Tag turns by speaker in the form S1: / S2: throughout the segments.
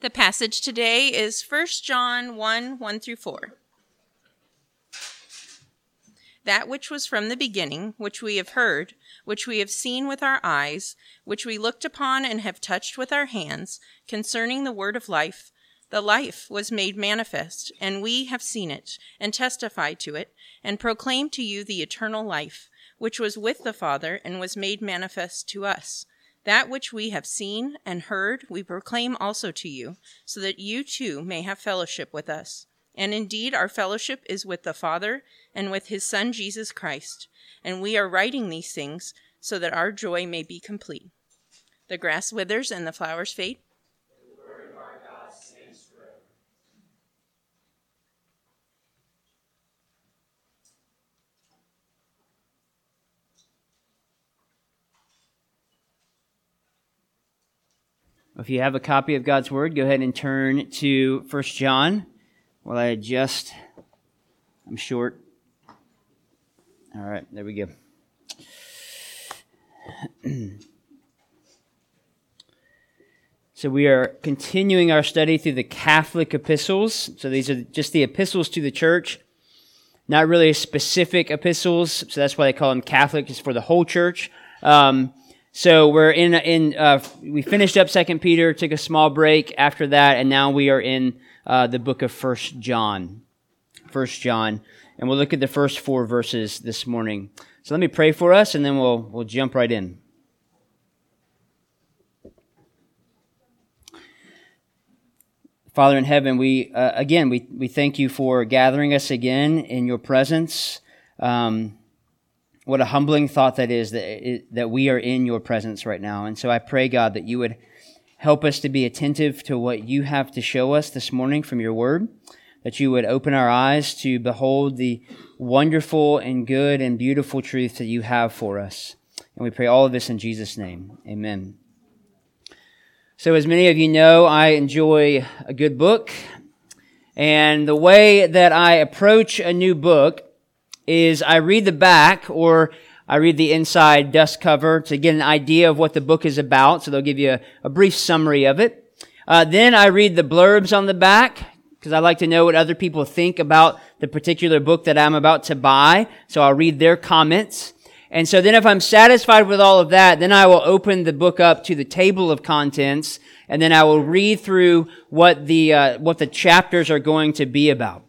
S1: The passage today is 1 John 1 1 through 4. That which was from the beginning, which we have heard, which we have seen with our eyes, which we looked upon and have touched with our hands, concerning the word of life, the life was made manifest, and we have seen it, and testify to it, and proclaim to you the eternal life, which was with the Father, and was made manifest to us. That which we have seen and heard, we proclaim also to you, so that you too may have fellowship with us. And indeed, our fellowship is with the Father and with his Son, Jesus Christ. And we are writing these things so that our joy may be complete. The grass withers and the flowers fade.
S2: If you have a copy of God's Word, go ahead and turn to 1 John while I adjust. I'm short. All right, there we go. so we are continuing our study through the Catholic epistles. So these are just the epistles to the church, not really specific epistles. So that's why they call them Catholic, is for the whole church. Um, so we're in in uh, we finished up Second Peter, took a small break after that, and now we are in uh, the book of First John. First John, and we'll look at the first four verses this morning. So let me pray for us, and then we'll we'll jump right in. Father in heaven, we uh, again we we thank you for gathering us again in your presence. Um, what a humbling thought that is that, it, that we are in your presence right now. And so I pray, God, that you would help us to be attentive to what you have to show us this morning from your word, that you would open our eyes to behold the wonderful and good and beautiful truth that you have for us. And we pray all of this in Jesus' name. Amen. So, as many of you know, I enjoy a good book. And the way that I approach a new book is I read the back or I read the inside dust cover to get an idea of what the book is about. So they'll give you a, a brief summary of it. Uh, then I read the blurbs on the back because I like to know what other people think about the particular book that I'm about to buy. So I'll read their comments. And so then if I'm satisfied with all of that, then I will open the book up to the table of contents and then I will read through what the, uh, what the chapters are going to be about.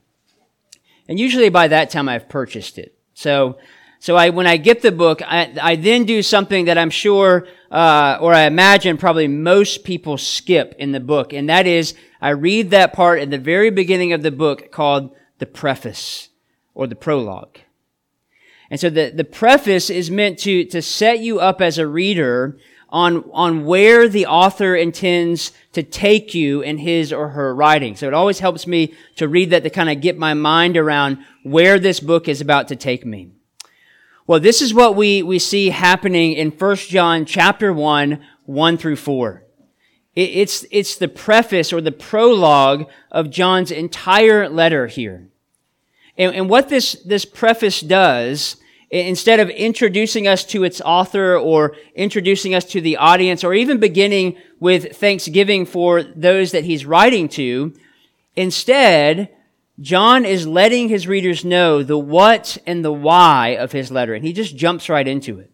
S2: And usually by that time I've purchased it. So, so I, when I get the book, I, I then do something that I'm sure, uh, or I imagine probably most people skip in the book. And that is, I read that part at the very beginning of the book called the preface or the prologue. And so the, the preface is meant to, to set you up as a reader on, on where the author intends to take you in his or her writing. So it always helps me to read that to kind of get my mind around where this book is about to take me. Well, this is what we, we see happening in 1 John chapter 1, 1 through 4. It, it's, it's the preface or the prologue of John's entire letter here. And, and what this, this preface does instead of introducing us to its author or introducing us to the audience or even beginning with thanksgiving for those that he's writing to, instead, John is letting his readers know the what and the why of his letter, and he just jumps right into it.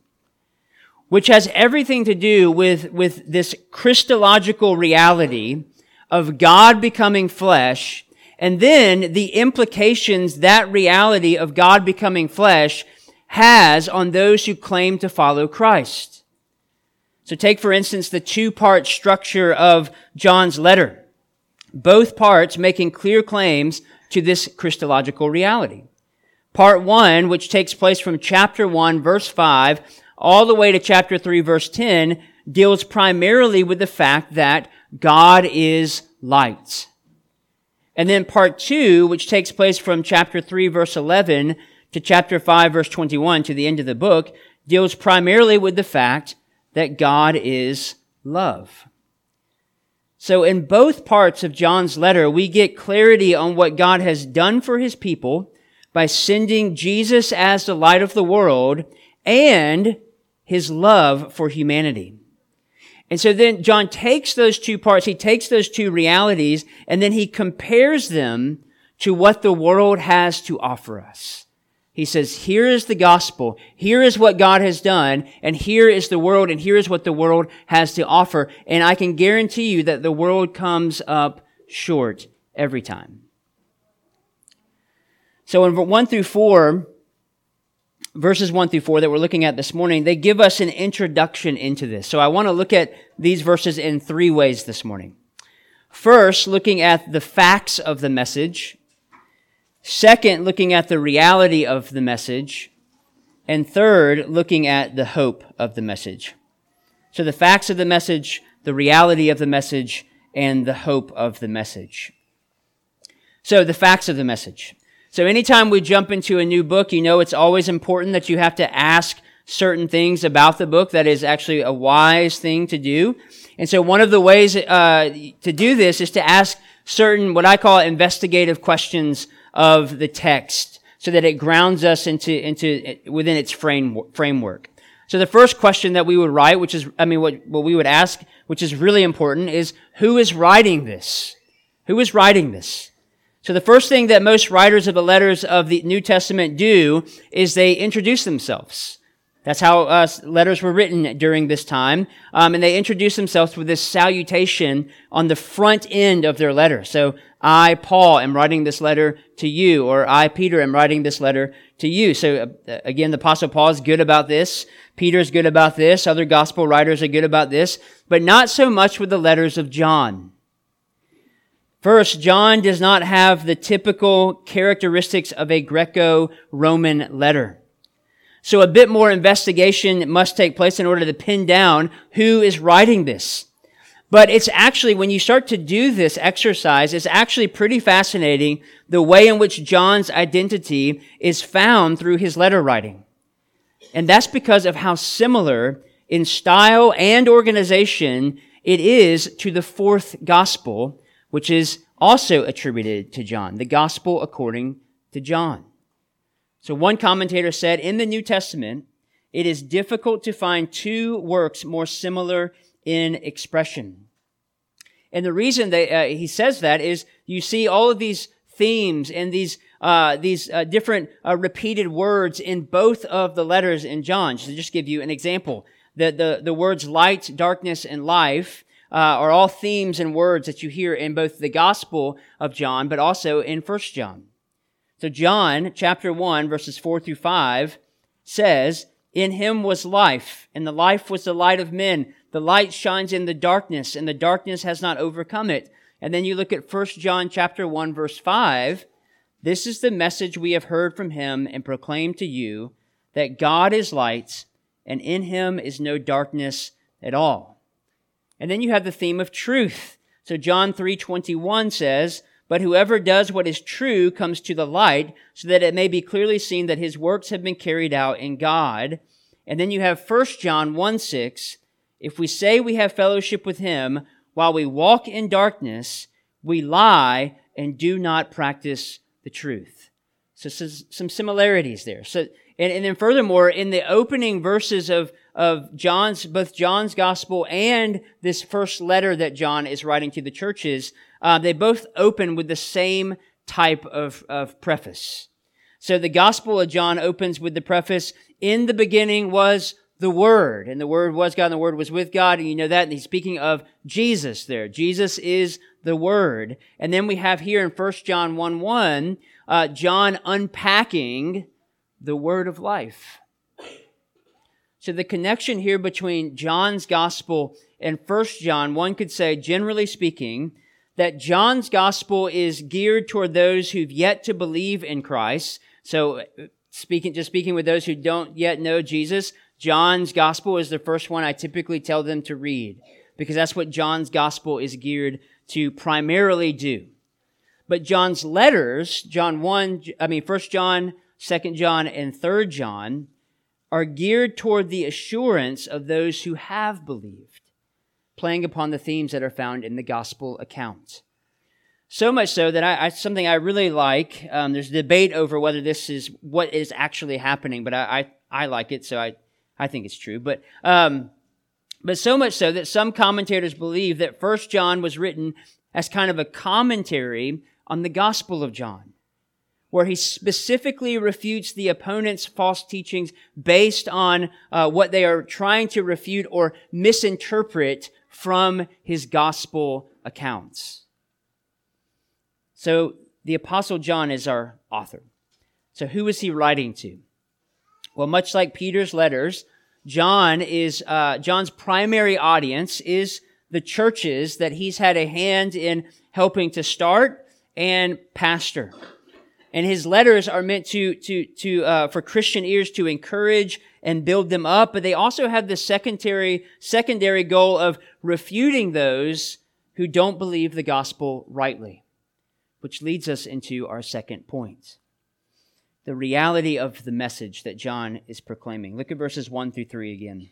S2: Which has everything to do with, with this Christological reality of God becoming flesh, and then the implications that reality of God becoming flesh has on those who claim to follow Christ. So take, for instance, the two-part structure of John's letter. Both parts making clear claims to this Christological reality. Part one, which takes place from chapter one, verse five, all the way to chapter three, verse 10, deals primarily with the fact that God is light. And then part two, which takes place from chapter three, verse 11, to chapter 5 verse 21 to the end of the book deals primarily with the fact that God is love. So in both parts of John's letter, we get clarity on what God has done for his people by sending Jesus as the light of the world and his love for humanity. And so then John takes those two parts, he takes those two realities, and then he compares them to what the world has to offer us. He says, here is the gospel. Here is what God has done. And here is the world. And here is what the world has to offer. And I can guarantee you that the world comes up short every time. So in 1 through 4, verses 1 through 4 that we're looking at this morning, they give us an introduction into this. So I want to look at these verses in three ways this morning. First, looking at the facts of the message. Second, looking at the reality of the message. And third, looking at the hope of the message. So the facts of the message, the reality of the message, and the hope of the message. So the facts of the message. So anytime we jump into a new book, you know it's always important that you have to ask certain things about the book. That is actually a wise thing to do. And so one of the ways uh, to do this is to ask certain, what I call investigative questions of the text so that it grounds us into, into within its frame, framework. So the first question that we would write, which is, I mean, what, what we would ask, which is really important, is who is writing this? Who is writing this? So the first thing that most writers of the letters of the New Testament do is they introduce themselves. That's how uh, letters were written during this time. Um, and they introduce themselves with this salutation on the front end of their letter. So, I, Paul, am writing this letter to you, or I, Peter, am writing this letter to you. So, uh, again, the Apostle Paul is good about this. Peter is good about this. Other gospel writers are good about this. But not so much with the letters of John. First, John does not have the typical characteristics of a Greco-Roman letter. So a bit more investigation must take place in order to pin down who is writing this. But it's actually, when you start to do this exercise, it's actually pretty fascinating the way in which John's identity is found through his letter writing. And that's because of how similar in style and organization it is to the fourth gospel, which is also attributed to John, the gospel according to John. So one commentator said, in the New Testament, it is difficult to find two works more similar in expression. And the reason that uh, he says that is you see all of these themes and these uh, these uh, different uh, repeated words in both of the letters in John. So just give you an example, the the, the words light, darkness, and life uh, are all themes and words that you hear in both the Gospel of John, but also in First John. So John chapter 1 verses 4 through 5 says, In him was life, and the life was the light of men. The light shines in the darkness, and the darkness has not overcome it. And then you look at First John chapter 1 verse 5. This is the message we have heard from him and proclaimed to you, that God is light, and in him is no darkness at all. And then you have the theme of truth. So John 3:21 says, "But whoever does what is true comes to the light, so that it may be clearly seen that his works have been carried out in God." And then you have 1 John 1:6, "If we say we have fellowship with him while we walk in darkness, we lie and do not practice the truth." So some similarities there. So and, and then furthermore, in the opening verses of of John's, both John's gospel and this first letter that John is writing to the churches, uh, they both open with the same type of, of preface. So the gospel of John opens with the preface, in the beginning was the Word, and the Word was God, and the Word was with God, and you know that, and he's speaking of Jesus there. Jesus is the Word. And then we have here in 1 John 1 1, uh, John unpacking the Word of life. So the connection here between John's gospel and First John, one could say, generally speaking, that John's gospel is geared toward those who've yet to believe in Christ. So speaking, just speaking with those who don't yet know Jesus, John's gospel is the first one I typically tell them to read because that's what John's gospel is geared to primarily do. But John's letters, John 1, I mean, 1 John, 2 John, and 3 John, are geared toward the assurance of those who have believed, playing upon the themes that are found in the gospel account. So much so that I, I something I really like. Um, there's debate over whether this is what is actually happening, but I, I, I like it, so I, I think it's true. But um, But so much so that some commentators believe that First John was written as kind of a commentary on the Gospel of John, where he specifically refutes the opponent's false teachings based on uh, what they are trying to refute or misinterpret from his Gospel accounts. So the Apostle John is our author. So who is he writing to? Well, much like Peter's letters, John is uh, John's primary audience is the churches that he's had a hand in helping to start and pastor. And his letters are meant to to to uh, for Christian ears to encourage and build them up, but they also have the secondary secondary goal of refuting those who don't believe the gospel rightly which leads us into our second point the reality of the message that John is proclaiming. Look at verses 1 through 3 again.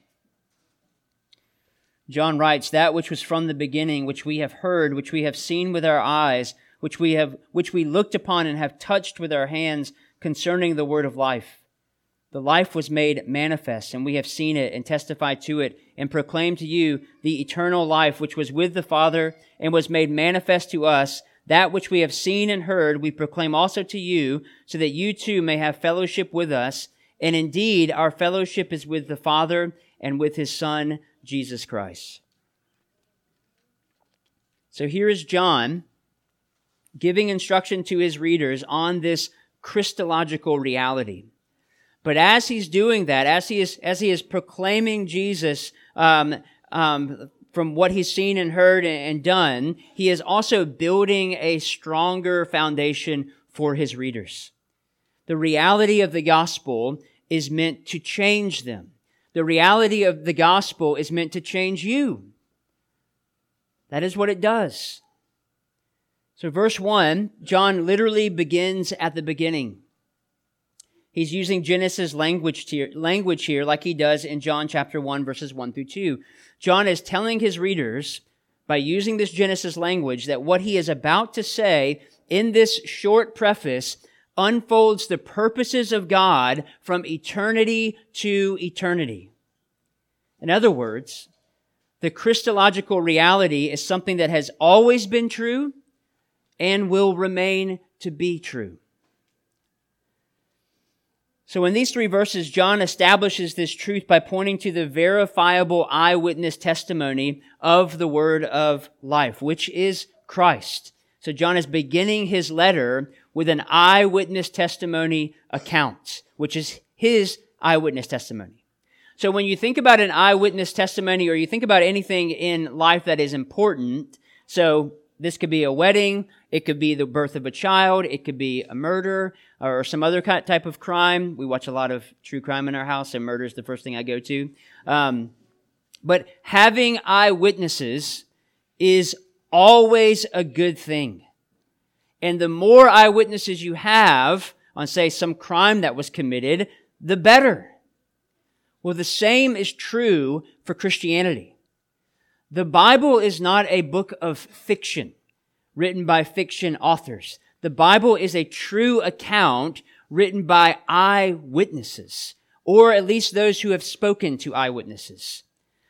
S2: John writes, That which was from the beginning, which we have heard, which we have seen with our eyes, which we have, which we looked upon and have touched with our hands concerning the word of life. The life was made manifest, and we have seen it and testified to it and proclaimed to you the eternal life which was with the Father and was made manifest to us. That which we have seen and heard, we proclaim also to you, so that you too may have fellowship with us. And indeed, our fellowship is with the Father and with his Son, Jesus Christ. So here is John giving instruction to his readers on this Christological reality. But as he's doing that, as he is, as he is proclaiming Jesus, um, um, from what he's seen and heard and done, he is also building a stronger foundation for his readers. The reality of the gospel is meant to change them. The reality of the gospel is meant to change you. That is what it does. So verse 1, John literally begins at the beginning. He's using Genesis language here, language here like he does in John chapter 1 verses 1 through 2. John is telling his readers by using this Genesis language that what he is about to say in this short preface unfolds the purposes of God from eternity to eternity. In other words, the Christological reality is something that has always been true and will remain to be true. So in these three verses, John establishes this truth by pointing to the verifiable eyewitness testimony of the word of life, which is Christ. So John is beginning his letter with an eyewitness testimony account, which is his eyewitness testimony. So when you think about an eyewitness testimony or you think about anything in life that is important, so this could be a wedding, it could be the birth of a child, it could be a murder or some other type of crime. We watch a lot of true crime in our house, and murder is the first thing I go to. Um, but having eyewitnesses is always a good thing. And the more eyewitnesses you have on, say, some crime that was committed, the better. Well, the same is true for Christianity. The Bible is not a book of fiction written by fiction authors. The Bible is a true account written by eyewitnesses, or at least those who have spoken to eyewitnesses.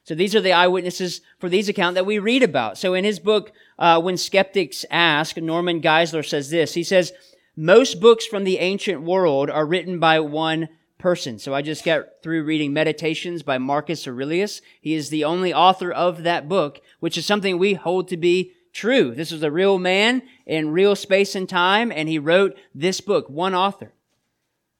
S2: So these are the eyewitnesses for these accounts that we read about. So in his book, uh, When Skeptics Ask, Norman Geisler says this. He says, most books from the ancient world are written by one person. So I just got through reading Meditations by Marcus Aurelius. He is the only author of that book, which is something we hold to be true. This was a real man in real space and time, and he wrote this book, one author.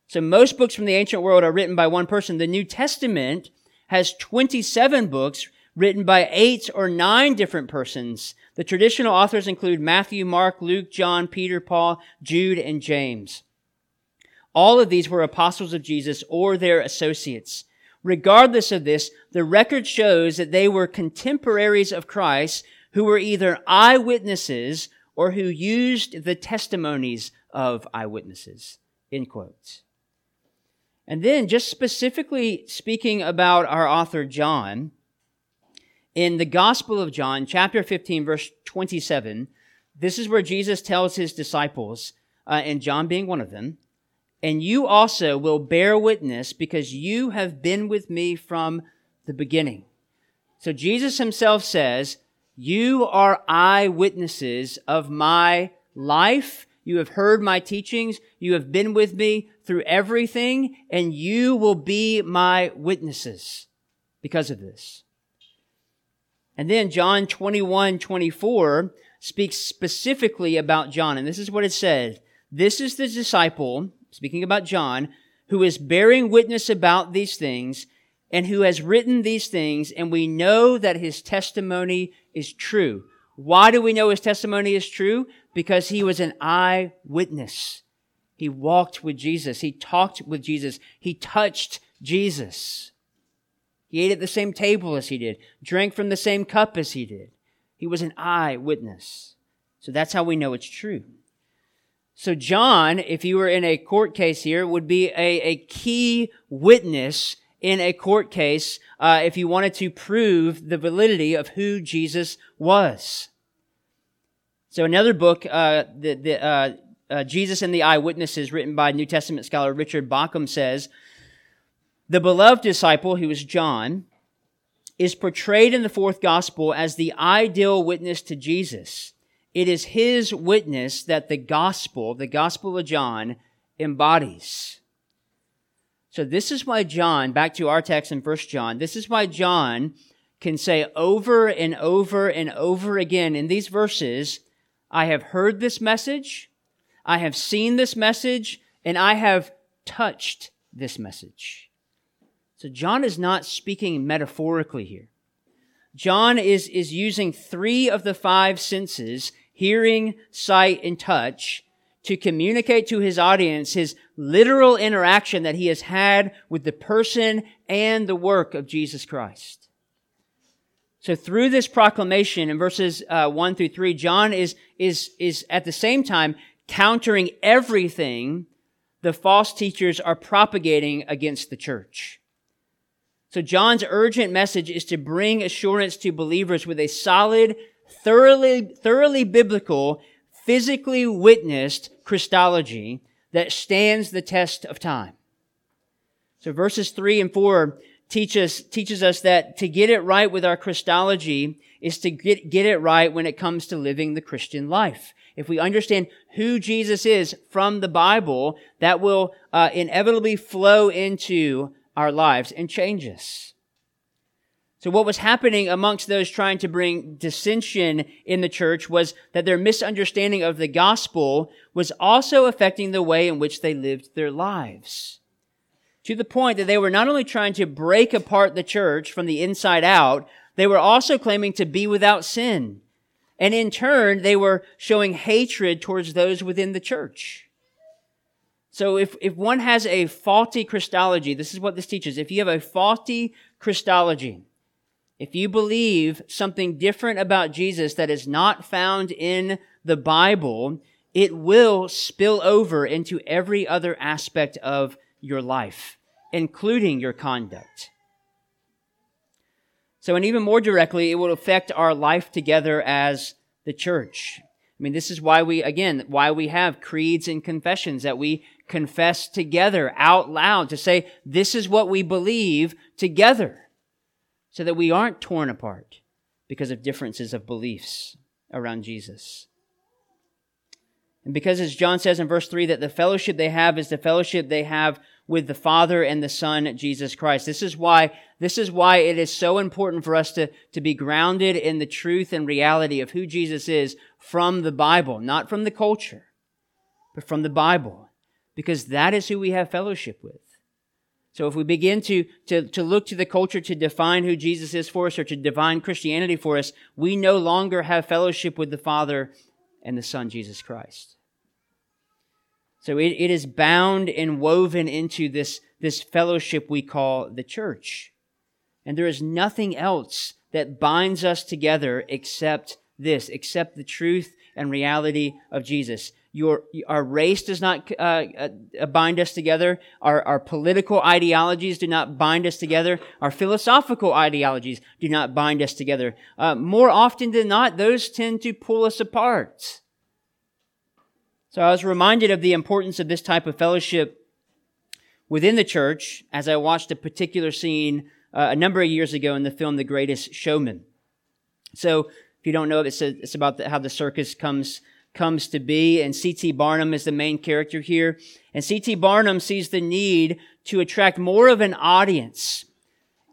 S2: So most books from the ancient world are written by one person. The New Testament has 27 books written by eight or nine different persons. The traditional authors include Matthew, Mark, Luke, John, Peter, Paul, Jude, and James. All of these were apostles of Jesus or their associates. Regardless of this, the record shows that they were contemporaries of Christ who were either eyewitnesses or who used the testimonies of eyewitnesses. End quotes. And then, just specifically speaking about our author John, in the Gospel of John, chapter 15, verse 27, this is where Jesus tells his disciples, uh, and John being one of them, and you also will bear witness because you have been with me from the beginning. So Jesus himself says, You are eyewitnesses of my life. You have heard my teachings. You have been with me through everything, and you will be my witnesses because of this. And then John 21, 24 speaks specifically about John. And this is what it says. This is the disciple, speaking about John, who is bearing witness about these things and who has written these things. And we know that his testimony is true. Why do we know his testimony is true? Because he was an eyewitness. He walked with Jesus. He talked with Jesus. He touched Jesus. He ate at the same table as he did, drank from the same cup as he did. He was an eyewitness. So that's how we know it's true. So John, if you were in a court case here, would be a, a key witness in a court case uh, if you wanted to prove the validity of who Jesus was. So another book, uh, the, the uh, uh Jesus and the Eyewitnesses, written by New Testament scholar Richard Bauckham, says, the beloved disciple, who is John, is portrayed in the fourth gospel as the ideal witness to Jesus. It is his witness that the gospel, the gospel of John, embodies. So this is why John, back to our text in 1 John, this is why John can say over and over and over again in these verses, I have heard this message, I have seen this message, and I have touched this message. So John is not speaking metaphorically here. John is, is using three of the five senses, hearing, sight, and touch, to communicate to his audience his literal interaction that he has had with the person and the work of Jesus Christ. So through this proclamation in verses uh, 1 through 3, John is, is, is at the same time countering everything the false teachers are propagating against the church. So John's urgent message is to bring assurance to believers with a solid, thoroughly, thoroughly biblical, physically witnessed Christology that stands the test of time. So verses three and four teach us, teaches us that to get it right with our Christology is to get, get it right when it comes to living the Christian life. If we understand who Jesus is from the Bible, that will uh, inevitably flow into our lives and change us. So what was happening amongst those trying to bring dissension in the church was that their misunderstanding of the gospel was also affecting the way in which they lived their lives. To the point that they were not only trying to break apart the church from the inside out, they were also claiming to be without sin. And in turn, they were showing hatred towards those within the church. So if, if one has a faulty Christology, this is what this teaches. If you have a faulty Christology, if you believe something different about Jesus that is not found in the Bible, it will spill over into every other aspect of your life, including your conduct. So, and even more directly, it will affect our life together as the church. I mean, this is why we, again, why we have creeds and confessions that we confess together out loud to say, this is what we believe together so that we aren't torn apart because of differences of beliefs around Jesus. And because, as John says in verse 3, that the fellowship they have is the fellowship they have with the Father and the Son, Jesus Christ. This is why, this is why it is so important for us to, to be grounded in the truth and reality of who Jesus is from the Bible, not from the culture, but from the Bible because that is who we have fellowship with. So if we begin to, to, to look to the culture to define who Jesus is for us or to define Christianity for us, we no longer have fellowship with the Father and the Son, Jesus Christ. So it, it is bound and woven into this, this fellowship we call the church. And there is nothing else that binds us together except this, except the truth and reality of Jesus. Your, our race does not uh, uh, bind us together. Our, our political ideologies do not bind us together. Our philosophical ideologies do not bind us together. Uh, more often than not, those tend to pull us apart. So I was reminded of the importance of this type of fellowship within the church as I watched a particular scene uh, a number of years ago in the film The Greatest Showman. So, if you don't know, it's, a, it's about the, how the circus comes comes to be, and P.T. Barnum is the main character here. And P.T. Barnum sees the need to attract more of an audience.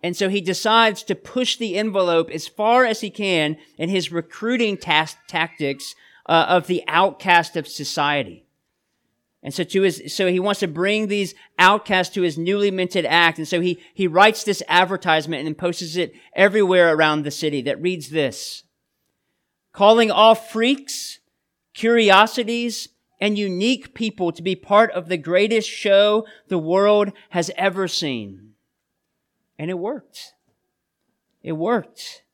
S2: And so he decides to push the envelope as far as he can in his recruiting tas- tactics uh, of the outcast of society. And so to his, so he wants to bring these outcasts to his newly minted act. And so he, he writes this advertisement and posts it everywhere around the city that reads this. Calling all freaks, curiosities, and unique people to be part of the greatest show the world has ever seen. And it worked. It worked.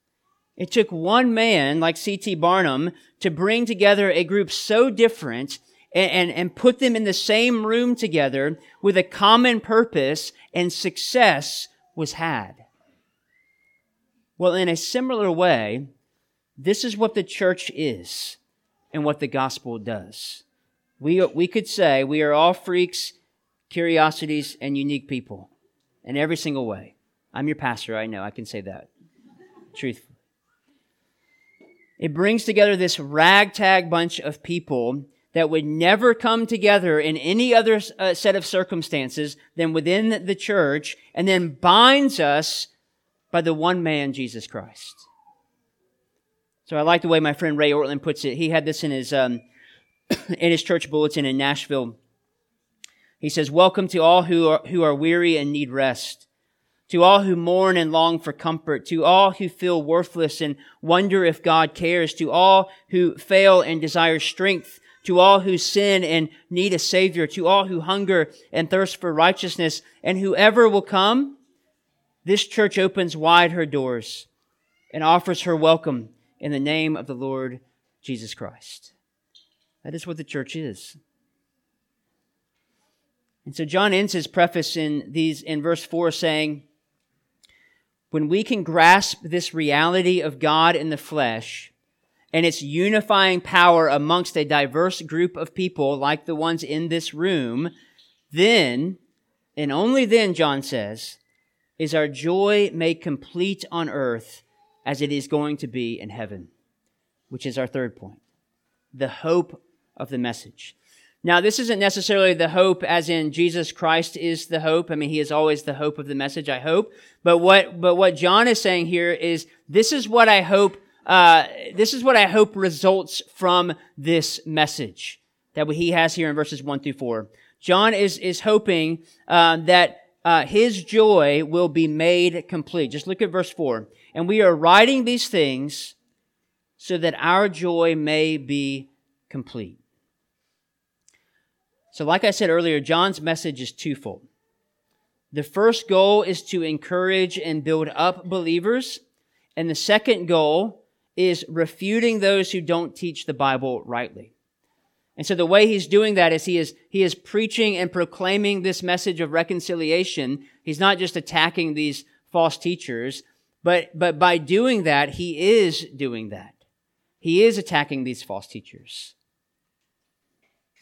S2: It took one man like P.T. Barnum to bring together a group so different and, and, and, put them in the same room together with a common purpose and success was had. Well, in a similar way, this is what the church is and what the gospel does. We, we could say we are all freaks, curiosities, and unique people in every single way. I'm your pastor, I know, I can say that. Truthfully. It brings together this ragtag bunch of people that would never come together in any other uh, set of circumstances than within the church and then binds us by the one man, Jesus Christ. So I like the way my friend Ray Ortlund puts it. He had this in his, um, in his church bulletin in Nashville. He says, Welcome to all who are, who are weary and need rest. To all who mourn and long for comfort. To all who feel worthless and wonder if God cares. To all who fail and desire strength. To all who sin and need a savior. To all who hunger and thirst for righteousness. And whoever will come, this church opens wide her doors and offers her welcome in the name of the Lord Jesus Christ. That is what the church is. And so John ends his preface in these in verse 4 saying, when we can grasp this reality of God in the flesh and its unifying power amongst a diverse group of people like the ones in this room, then, and only then, John says, is our joy made complete on earth as it is going to be in heaven, which is our third point. The hope of the message. Now, this isn't necessarily the hope as in Jesus Christ is the hope. I mean, he is always the hope of the message, I hope. But what, but what John is saying here is this is what I hope, uh, this is what I hope results from this message that he has here in verses one through four. John is, is hoping, uh, that, uh, his joy will be made complete. Just look at verse four. And we are writing these things so that our joy may be complete. So, like I said earlier, John's message is twofold. The first goal is to encourage and build up believers. And the second goal is refuting those who don't teach the Bible rightly. And so the way he's doing that is he is, he is preaching and proclaiming this message of reconciliation. He's not just attacking these false teachers, but, but by doing that, he is doing that. He is attacking these false teachers.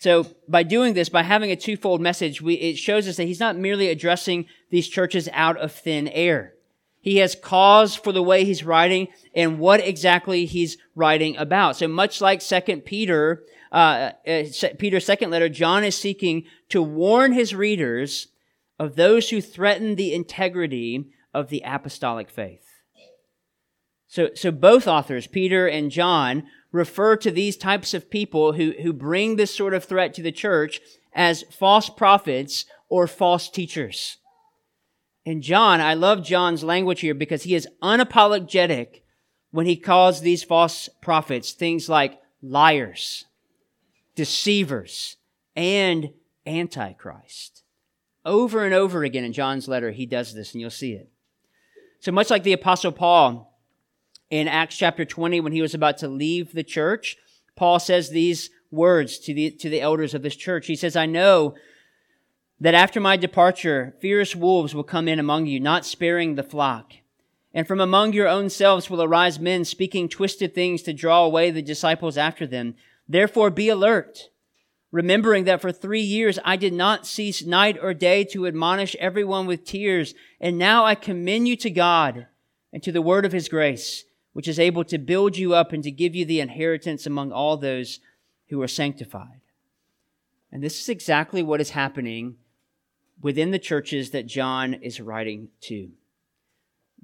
S2: So by doing this, by having a twofold message, we, it shows us that he's not merely addressing these churches out of thin air. He has cause for the way he's writing and what exactly he's writing about. So much like Second Peter, uh, uh Peter's second letter, John is seeking to warn his readers of those who threaten the integrity of the apostolic faith. So, so both authors, Peter and John, refer to these types of people who, who bring this sort of threat to the church as false prophets or false teachers. And John, I love John's language here because he is unapologetic when he calls these false prophets things like liars, deceivers, and antichrist. Over and over again in John's letter, he does this, and you'll see it. So much like the apostle Paul, in Acts chapter 20 when he was about to leave the church. Paul says these words to the, to the elders of this church. He says, I know that after my departure, fierce wolves will come in among you, not sparing the flock. And from among your own selves will arise men speaking twisted things to draw away the disciples after them. Therefore be alert. remembering that for three years I did not cease night or day to admonish everyone with tears. And now I commend you to God and to the word of his grace, which is able to build you up and to give you the inheritance among all those who are sanctified. And this is exactly what is happening within the churches that John is writing to.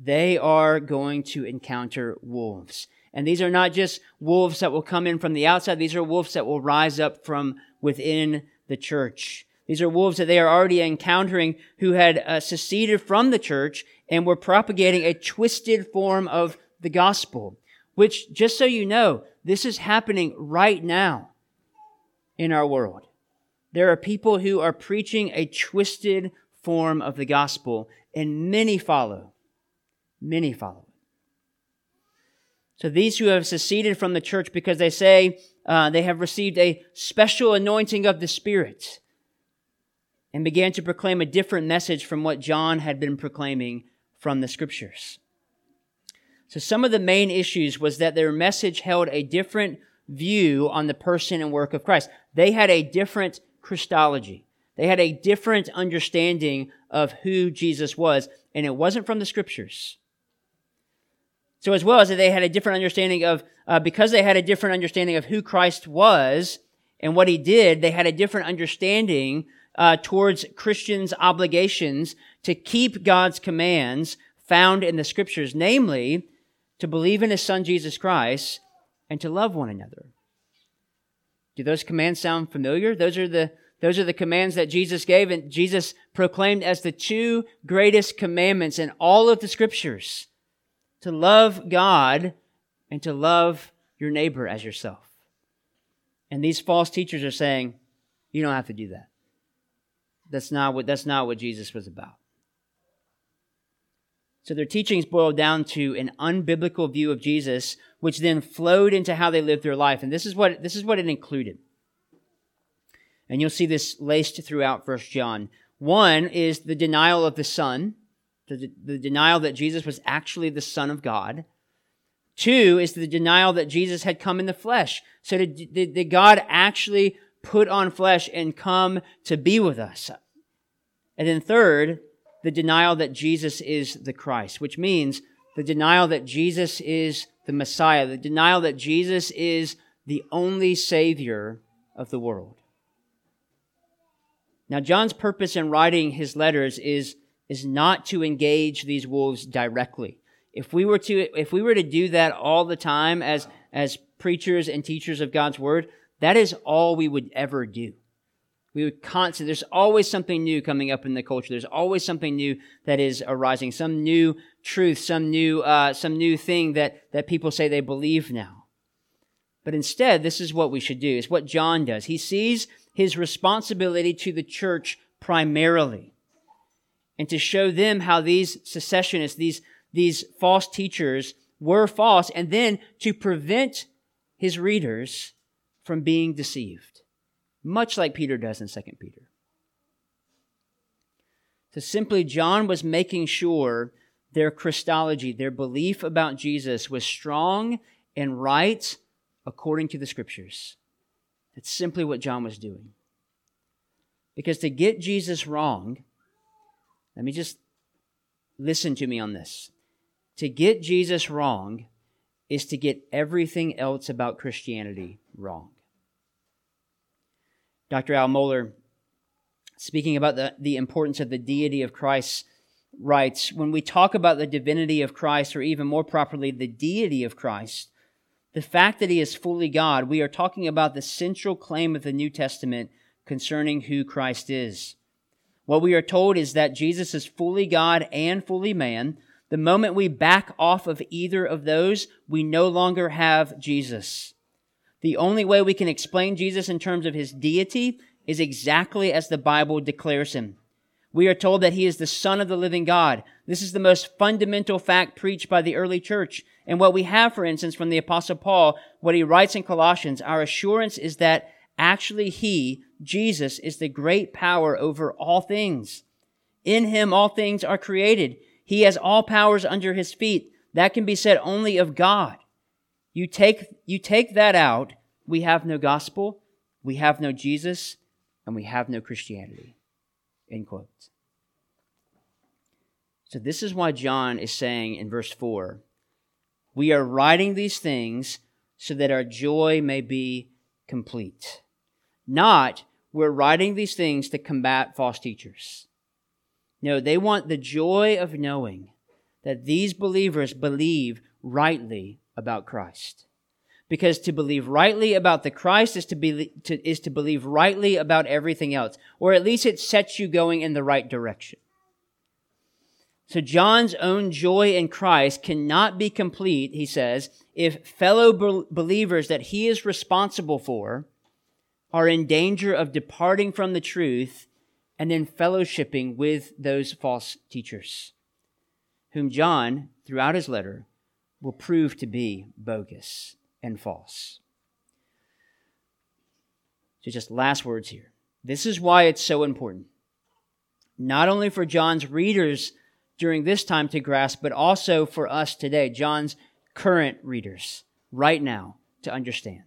S2: They are going to encounter wolves. And these are not just wolves that will come in from the outside. These are wolves that will rise up from within the church. These are wolves that they are already encountering who had uh, seceded from the church and were propagating a twisted form of the gospel, which, just so you know, this is happening right now in our world. There are people who are preaching a twisted form of the gospel, and many follow. Many follow. So these who have seceded from the church because they say uh, they have received a special anointing of the Spirit and began to proclaim a different message from what John had been proclaiming from the scriptures. So some of the main issues was that their message held a different view on the person and work of Christ. They had a different Christology. They had a different understanding of who Jesus was, and it wasn't from the scriptures. So as well as that they had a different understanding of, uh, because they had a different understanding of who Christ was and what he did, they had a different understanding uh, towards Christians' obligations to keep God's commands found in the scriptures, namely, to believe in his son Jesus Christ and to love one another. Do those commands sound familiar? Those are the those are the commands that Jesus gave and Jesus proclaimed as the two greatest commandments in all of the scriptures to love God and to love your neighbor as yourself. And these false teachers are saying, you don't have to do that. That's not what, that's not what Jesus was about. So their teachings boiled down to an unbiblical view of Jesus, which then flowed into how they lived their life. And this is what, this is what it included. And you'll see this laced throughout First John. One is the denial of the Son, the, the denial that Jesus was actually the Son of God. Two is the denial that Jesus had come in the flesh. So did, did, did God actually put on flesh and come to be with us? And then third, the denial that Jesus is the Christ, which means the denial that Jesus is the Messiah, the denial that Jesus is the only Savior of the world. Now, John's purpose in writing his letters is is not to engage these wolves directly. If we were to, if we were to do that all the time as, as preachers and teachers of God's word, that is all we would ever do. We would constantly, there's always something new coming up in the culture. There's always something new that is arising, some new truth, some new, uh, some new thing that, that people say they believe now. But instead, this is what we should do. It's what John does. He sees his responsibility to the church primarily and to show them how these secessionists, these, these false teachers were false, and then to prevent his readers from being deceived, much like Peter does in 2 Peter. So simply, John was making sure their Christology, their belief about Jesus, was strong and right according to the scriptures. That's simply what John was doing. Because to get Jesus wrong let me just listen to me on this. To get Jesus wrong is to get everything else about Christianity wrong. Dr. Al Mohler, speaking about the, the importance of the deity of Christ, writes When we talk about the divinity of Christ, or even more properly, the deity of Christ, the fact that he is fully God, we are talking about the central claim of the New Testament concerning who Christ is. What we are told is that Jesus is fully God and fully man. The moment we back off of either of those, we no longer have Jesus. The only way we can explain Jesus in terms of his deity is exactly as the Bible declares him. We are told that he is the Son of the living God. This is the most fundamental fact preached by the early church. And what we have, for instance, from the Apostle Paul, what he writes in Colossians, our assurance is that actually he, Jesus is the great power over all things. In him all things are created. He has all powers under his feet. That can be said only of God. You take, you take that out, we have no gospel, We have no Jesus and we have no Christianity. End quote. So, this is why John is saying in verse 4 We are writing these things so that our joy may be complete. Not, we're writing these things to combat false teachers. No, they want the joy of knowing that these believers believe rightly about Christ. Because to believe rightly about the Christ is to, be, to, is to believe rightly about everything else, or at least it sets you going in the right direction. So John's own joy in Christ cannot be complete, he says, if fellow be- believers that he is responsible for are in danger of departing from the truth and then fellowshipping with those false teachers, whom John, throughout his letter, will prove to be bogus and false. So, just last words here. This is why it's so important. Not only for John's readers during this time to grasp, but also for us today, John's current readers, right now, to understand.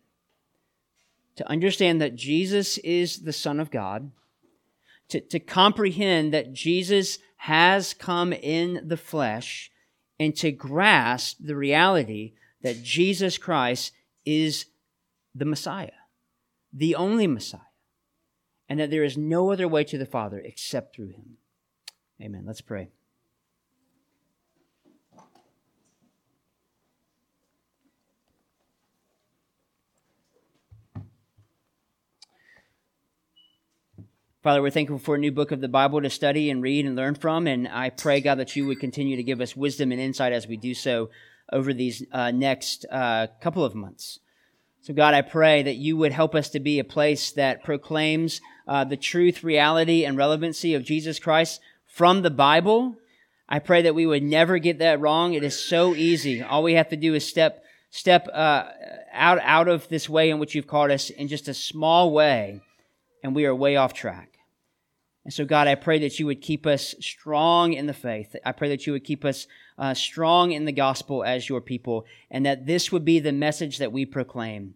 S2: To understand that Jesus is the Son of God, to, to comprehend that Jesus has come in the flesh, and to grasp the reality that Jesus Christ is the Messiah, the only Messiah, and that there is no other way to the Father except through him. Amen. Let's pray. Father, we're thankful for a new book of the Bible to study and read and learn from. And I pray, God, that you would continue to give us wisdom and insight as we do so over these uh, next uh, couple of months. So, God, I pray that you would help us to be a place that proclaims uh, the truth, reality, and relevancy of Jesus Christ from the Bible. I pray that we would never get that wrong. It is so easy. All we have to do is step step uh, out out of this way in which you've called us in just a small way, and we are way off track. And so, God, I pray that you would keep us strong in the faith. I pray that you would keep us uh, strong in the gospel as your people, and that this would be the message that we proclaim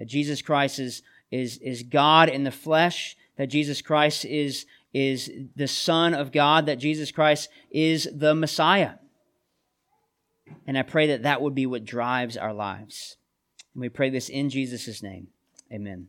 S2: that Jesus Christ is, is, is God in the flesh, that Jesus Christ is, is the Son of God, that Jesus Christ is the Messiah. And I pray that that would be what drives our lives. And we pray this in Jesus' name. Amen.